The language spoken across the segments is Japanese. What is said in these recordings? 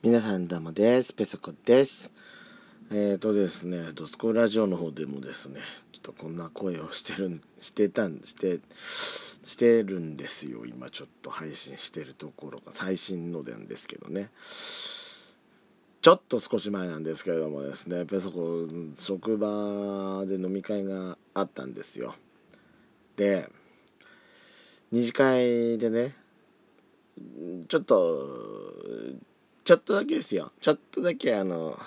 皆さんどうもです。ペソコです。えーとですねドスコラジオの方でもですねちょっとこんな声をしてるんしてたんしてしてるんですよ。今ちょっと配信してるところが最新のなんですけどね。ちょっと少し前なんですけれどもですねペソコ職場で飲み会があったんですよ。で二次会でねちょっとちょっとだけですよ。ちょっとだけあの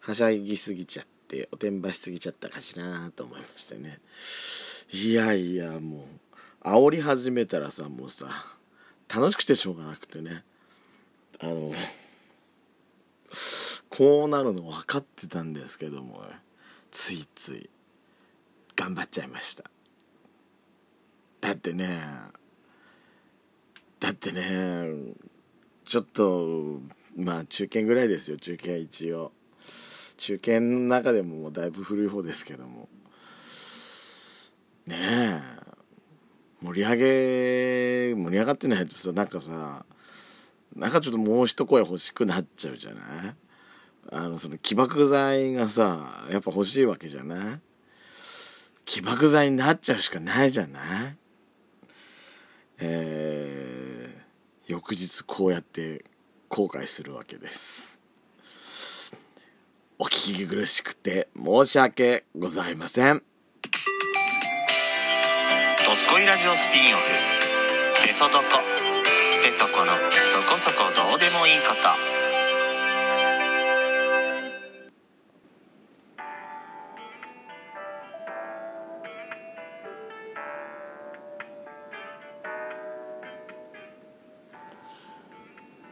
はしゃぎすぎちゃっておてんばしすぎちゃったかしらと思いましてね。いやいやもう煽り始めたらさもうさ楽しくてしょうがなくてね。あのこうなるの分かってたんですけどもついつい頑張っちゃいました。だってねだってねちょっとまあ中堅ぐらいですよ中堅は一応。中堅の中でももうだいぶ古い方ですけども。ねえ盛り上げ盛り上がってないとさなんかさなんかちょっともう一声欲しくなっちゃうじゃない？あのその起爆剤がさやっぱ欲しいわけじゃない？起爆剤になっちゃうしかないじゃない？えー翌日こうやって後悔するわけです。お聞き苦しくて申し訳ございません「とつこいラジオスピンオフ」「ペソドコ」「ペソコのそこそこどうでもいいこと」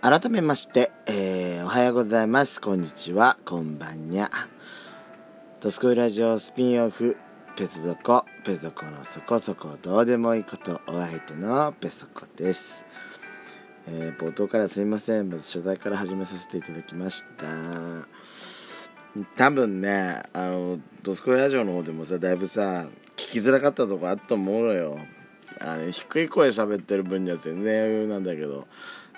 改めまして、えー、おはようございます。こんにちは。こんばんにゃ。ドスコイラジオスピンオフ、ペソドコ、ペソコのそこそこどうでもいいこと、お相手のペソコです。えー、冒頭からすいません。まず謝罪から始めさせていただきました。多分ね、あの、ドスコイラジオの方でもさ、だいぶさ、聞きづらかったとこあったと思うのよ。あの低い声喋ってる分には全然余裕なんだけど、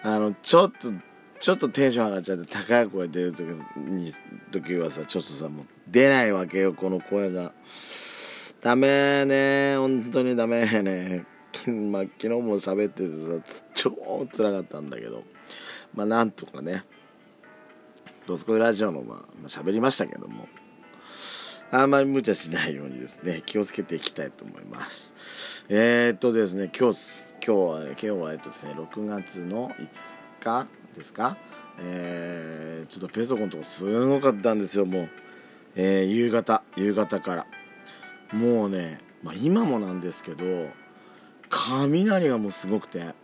あのちょっとちょっとテンション上がっちゃって高い声出る時に時はさちょっとさもう出ないわけよこの声が。ダメね本当にダメね。まあ、昨日も喋っててさ超辛かったんだけど。まあなんとかね。ロスコイラジオのまあ喋りましたけども。あんまり無茶しないようにですね気をつけていきたいと思います。えー、っとですね今日今日は、ね、今日はえっとですね6月の5日ですか？えー、ちょっとペソコンとこすごかったんですよもう、えー、夕方夕方から。もうね、まあ、今もなんですけど雷がもうすごくて。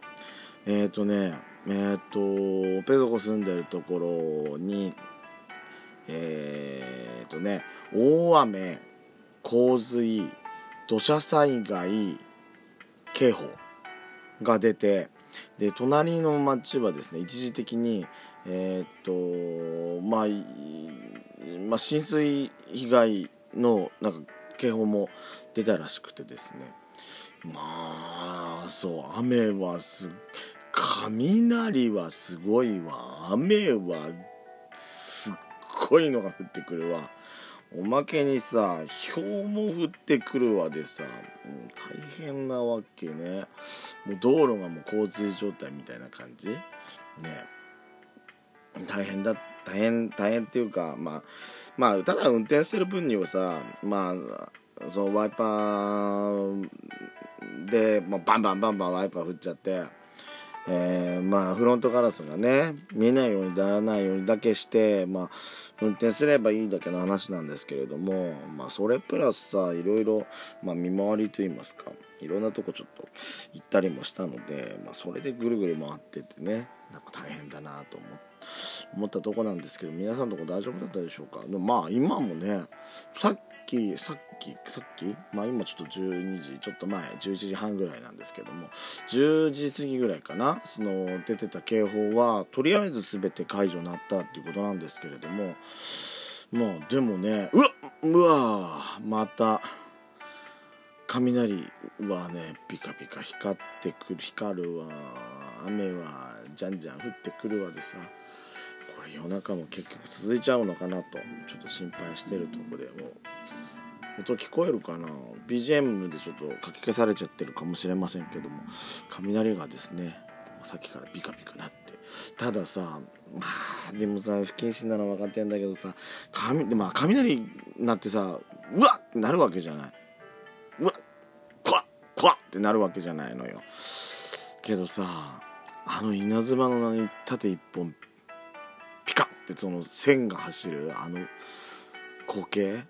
えっ、ー、とねえっ、ー、とペソコ住んでるところにえっ、ー、とね大雨洪水土砂災害警報が出てで隣の町はですね一時的にえー、っとまあ、まあ、浸水被害のなんか警報も出たらしくてですね。まあそう雨はす雷はすごいわ。雨はごいのが降ってくるわ。おまけにさ氷も降ってくるわでさもう大変なわけね。もう道路がもう交通状態みたいな感じ？ね。大変だ大変大変っていうかまあまあただ運転してる分にはさまあそのワイパーで、まあ、バンバンバンバンワイパー振っちゃってえー、まあフロントガラスがね見えないようにならないようにだけして、まあ、運転すればいいだけの話なんですけれども、まあ、それプラスさいろいろ、まあ、見回りといいますかいろんなとこちょっと行ったりもしたので、まあ、それでぐるぐる回っててねなんか大変だなと思ったとこなんですけど皆さんのとこ大丈夫だったでしょうか？でもまあ今もねさっきさっきさっき？まあ今ちょっと12時ちょっと前11時半ぐらいなんですけども10時過ぎぐらいかな？その出てた警報はとりあえず全て解除になったっていうことなんですけれどもまあでもねうわうわまた雷はねピカピカ光ってくる光るわ雨はじゃんじゃん降ってくるわでさこれ夜中も結局続いちゃうのかなとちょっと心配してるとこでもう音聞こえるかな？BGM でちょっと書き消されちゃってるかもしれませんけども雷がですねさっきからビカビカなって。たださまあでもさ不謹慎なの分かってんだけどさ雷でまあ雷なってさうわっってなるわけじゃない。うわっ怖っ怖っってなるわけじゃないのよ。けどさあの稲妻の名に縦一本ピカッってその線が走るあの光景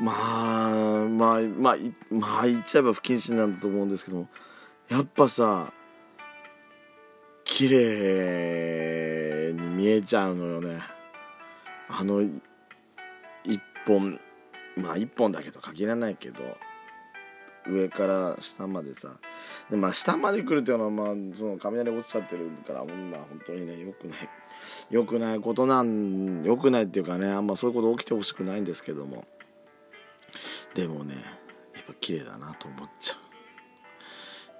まあまあまあまあ言っちゃえば不謹慎なんだと思うんですけどもやっぱさ綺麗に見えちゃうのよね。あの一本まあ一本だけど限らないけど上から下までさ。でまあ下まで来るっていうのはまあその雷落ちちゃってるからま本当にねよくないよくないことなんよくないっていうかねあんまそういうこと起きてほしくないんですけども。でもねやっぱ綺麗だなと思っちゃ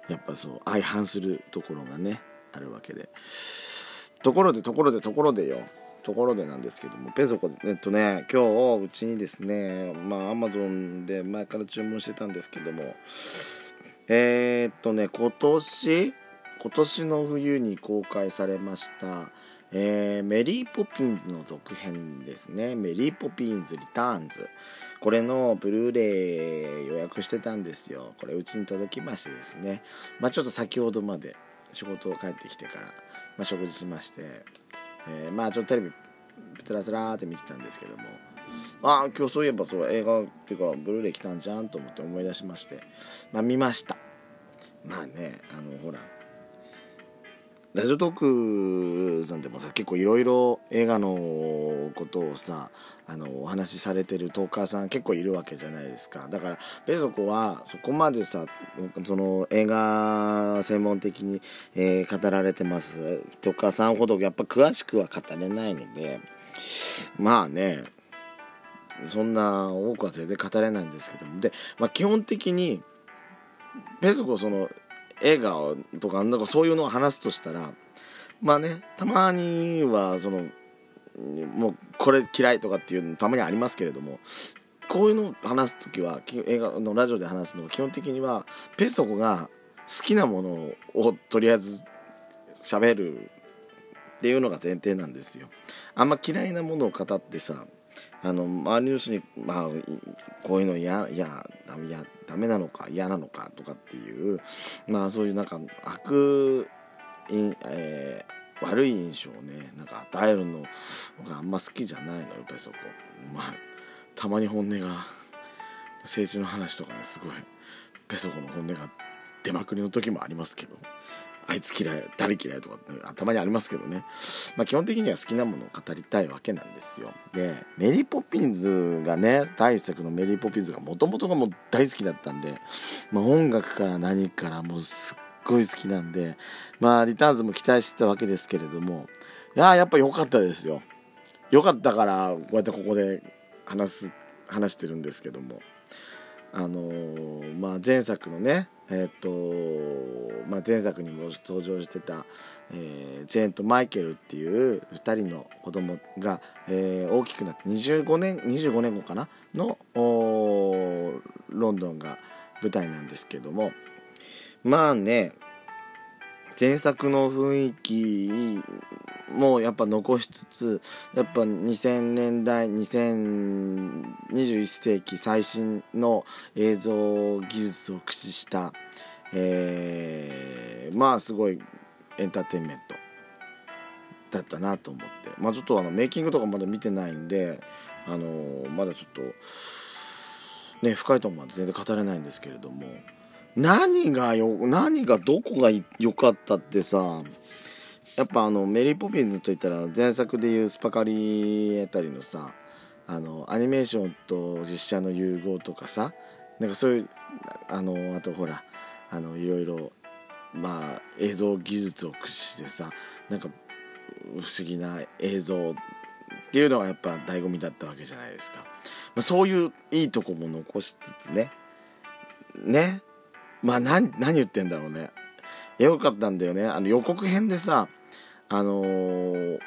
う。やっぱそう相反するところがねあるわけで。ところでところでところでよ。ところでなんですけどもペソコえっとね今日うちにですねまあアマゾンで前から注文してたんですけどもえー、っとね今年今年の冬に公開されましたえー、メリーポピンズの続編ですね。メリーポピンズリターンズ。これのブルーレイ予約してたんですよ。これうちに届きましてですね。まあちょっと先ほどまで仕事を帰ってきてから、まあ、食事しまして、えー、まあちょっとテレビつらつらーって見てたんですけども。ああ今日そういえばそう映画っていうかブルーレイ来たんじゃんと思って思い出しまして。まあ見ました。まあねあのほらラジオトークさんでもさ結構いろいろ映画のことをさあのお話しされてるトーカーさん結構いるわけじゃないですか。だからペソコはそこまでさその映画専門的に、えー、語られてます。トーカーさんほどやっぱ詳しくは語れないのでまあねそんな多くは全然語れないんですけども。で、まあ、基本的にペソコその映画とかなんかそういうのを話すとしたらまあねたまにはそのもうこれ嫌いとかっていうのたまにありますけれどもこういうのを話す時は映画のラジオで話すのは基本的にはペソコが好きなものをとりあえず喋るっていうのが前提なんですよ。あんま嫌いなものを語ってさあの周りの人に、まあ、こういうの嫌嫌ダメやダメなのか嫌なのかとかっていうまあそういうなんか悪い、えー、悪い印象をねなんか与えるのがあんま好きじゃないのやっぱりそこ。まあたまに本音が政治の話とかねすごいペソコの本音が出まくりの時もありますけど。あいつ嫌い誰嫌いとかってたまにありますけどね、まあ、基本的には好きなものを語りたいわけなんですよ。でメリー・ポピンズがね第一作のメリー・ポピンズがもともとがもう大好きだったんで、まあ、音楽から何からもうすっごい好きなんでまあリターンズも期待してたわけですけれどもいややっぱ良かったですよ。良かったからこうやってここで話す話してるんですけども。あのー、まあ、前作のね、えーとまあ、前作にも登場してた、えー、ジェーンとマイケルっていう2人の子供が、えー、大きくなって25年25年後かな？のロンドンが舞台なんですけども。まあね前作の雰囲気もやっぱ残しつつやっぱ2000年代2021世紀最新の映像技術を駆使した、えー、まあすごいエンターテインメントだったなと思って。まあちょっとあのメイキングとかまだ見てないんであのまだちょっとね深いとこまで全然語れないんですけれども何がよ何がどこが良かったってさやっぱあのメリー・ポピンズといったら前作でいうスパカリあたりのさあのアニメーションと実写の融合とかさなんかそういうあのあとほらあのいろいろまあ映像技術を駆使してさなんか不思議な映像っていうのがやっぱ醍醐味だったわけじゃないですか、まあ、そういういいとこも残しつつね。ね。まあ何何言ってんだろうね。よかったんだよね。あの予告編でさあのー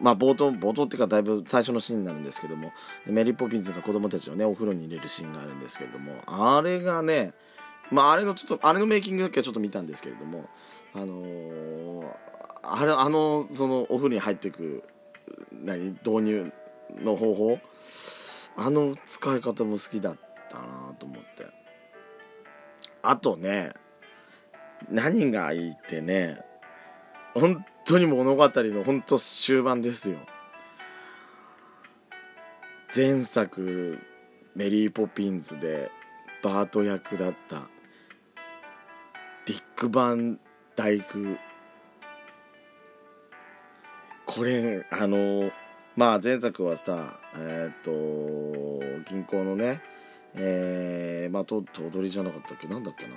まあ冒頭冒頭っていうかだいぶ最初のシーンになるんですけどもメリー・ポピンズが子供たちをねお風呂に入れるシーンがあるんですけれどもあれがねまああれのちょっとあれのメイキングだけはちょっと見たんですけれどもあのーあれあのそのお風呂に入っていく何導入の方法あの使い方も好きだったなと思って。あとね何がいいってね本当に物語の本当終盤ですよ。前作メリー・ポピンズでバート役だったディック・バン・ダイク。これあのまあ前作はさえっ、と銀行のねえー、まあと頭取じゃなかったっけ？なんだっけな？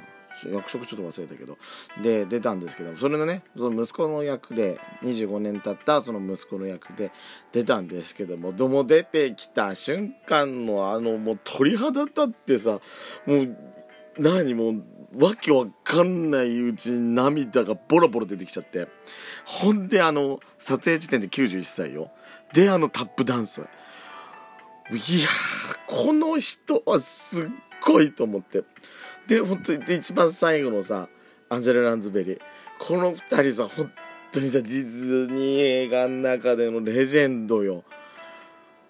役職ちょっと忘れたけど。で出たんですけどそれのねその息子の役で25年経ったその息子の役で出たんですけどもども出てきた瞬間のあのもう鳥肌立ってさもう何もうわけわかんないうちに涙がボロボロ出てきちゃって。ほんであの撮影時点で91歳よ。であのタップダンス。いやこの人はすっごいと思って。で本当にで一番最後のさアンジェラ・ランズベリー。この2人さ本当にさディズニー映画の中でのレジェンドよ。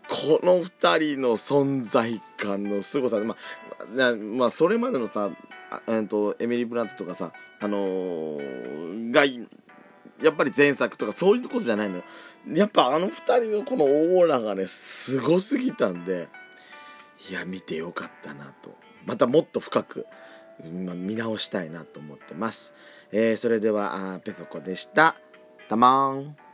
この2人の存在感の凄さ。まあまあそれまでのさえーとエミリー・ブラントとかさあのーがやっぱり前作とかそういうとこじゃないのよ。やっぱあの2人のこのオーラがねすごすぎたんでいや見てよかったなと。またもっと深く見直したいなと思ってます、えーそれではペソコでした。たまーん。